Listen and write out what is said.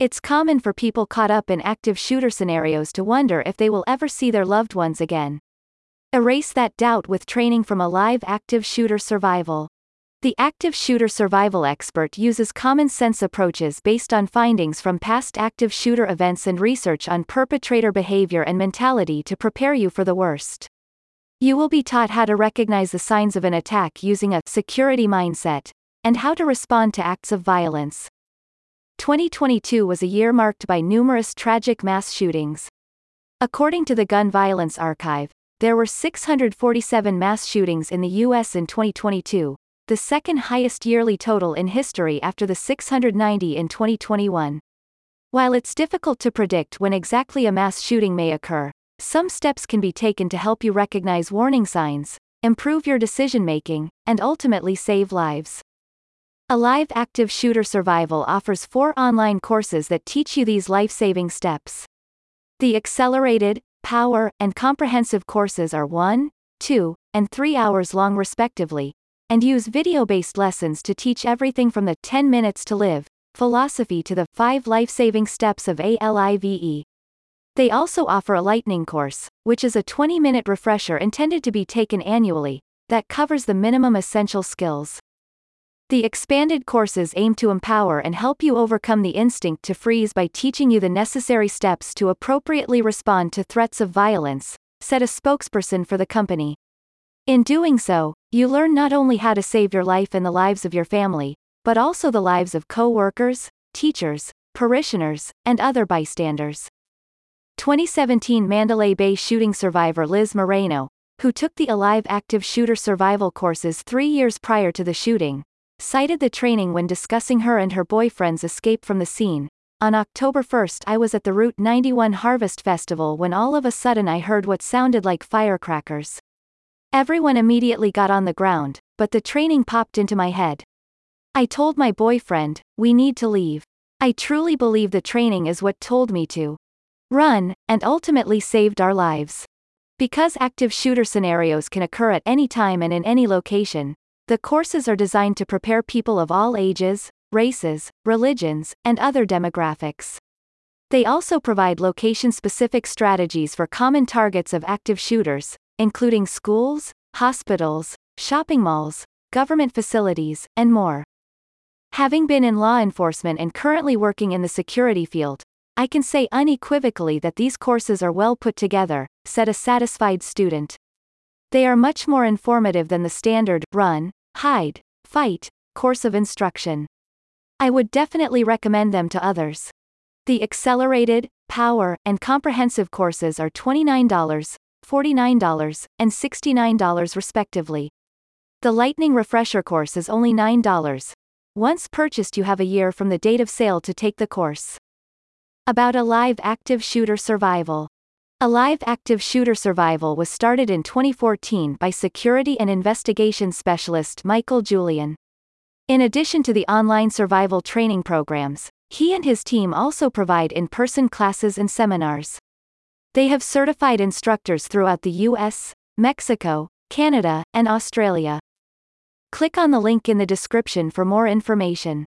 It's common for people caught up in active shooter scenarios to wonder if they will ever see their loved ones again. Erase that doubt with training from Alive active shooter survival. The active shooter survival expert uses common sense approaches based on findings from past active shooter events and research on perpetrator behavior and mentality to prepare you for the worst. You will be taught how to recognize the signs of an attack using a security mindset and how to respond to acts of violence. 2022 was a year marked by numerous tragic mass shootings. According to the Gun Violence Archive, there were 647 mass shootings in the U.S. in 2022, the second highest yearly total in history after the 690 in 2021. While it's difficult to predict when exactly a mass shooting may occur, some steps can be taken to help you recognize warning signs, improve your decision making, and ultimately save lives. Alive Active Shooter Survival offers four online courses that teach you these life-saving steps. The accelerated, power, and comprehensive courses are 1, 2, and 3 hours long respectively, and use video-based lessons to teach everything from the 10 minutes to live philosophy to the 5 life-saving steps of ALIVE. They also offer a lightning course, which is a 20-minute refresher intended to be taken annually, that covers the minimum essential skills. The expanded courses aim to empower and help you overcome the instinct to freeze by teaching you the necessary steps to appropriately respond to threats of violence, said a spokesperson for the company. In doing so, you learn not only how to save your life and the lives of your family, but also the lives of co-workers, teachers, parishioners, and other bystanders. 2017 Mandalay Bay shooting survivor Liz Moreno, who took the Alive Active Shooter Survival courses three years prior to the shooting, cited the training when discussing her and her boyfriend's escape from the scene. On October 1 I was at the Route 91 Harvest Festival when all of a sudden I heard what sounded like firecrackers. Everyone immediately got on the ground, but the training popped into my head. I told my boyfriend, we need to leave. I truly believe the training is what told me to run, and ultimately saved our lives. Because active shooter scenarios can occur at any time and in any location, the courses are designed to prepare people of all ages, races, religions, and other demographics. They also provide location-specific strategies for common targets of active shooters, including schools, hospitals, shopping malls, government facilities, and more. Having been in law enforcement and currently working in the security field, I can say unequivocally that these courses are well put together, said a satisfied student. They are much more informative than the standard run, hide, fight course of instruction. I would definitely recommend them to others. The accelerated, power, and comprehensive courses are $29, $49, and $69 respectively. The Lightning Refresher course is only $9. Once purchased, you have a year from the date of sale to take the course. About Alive Active Shooter Survival. Alive Active Shooter Survival was started in 2014 by security and investigation specialist Michael Julian. In addition to the online survival training programs, he and his team also provide in-person classes and seminars. They have certified instructors throughout the US, Mexico, Canada, and Australia. Click on the link in the description for more information.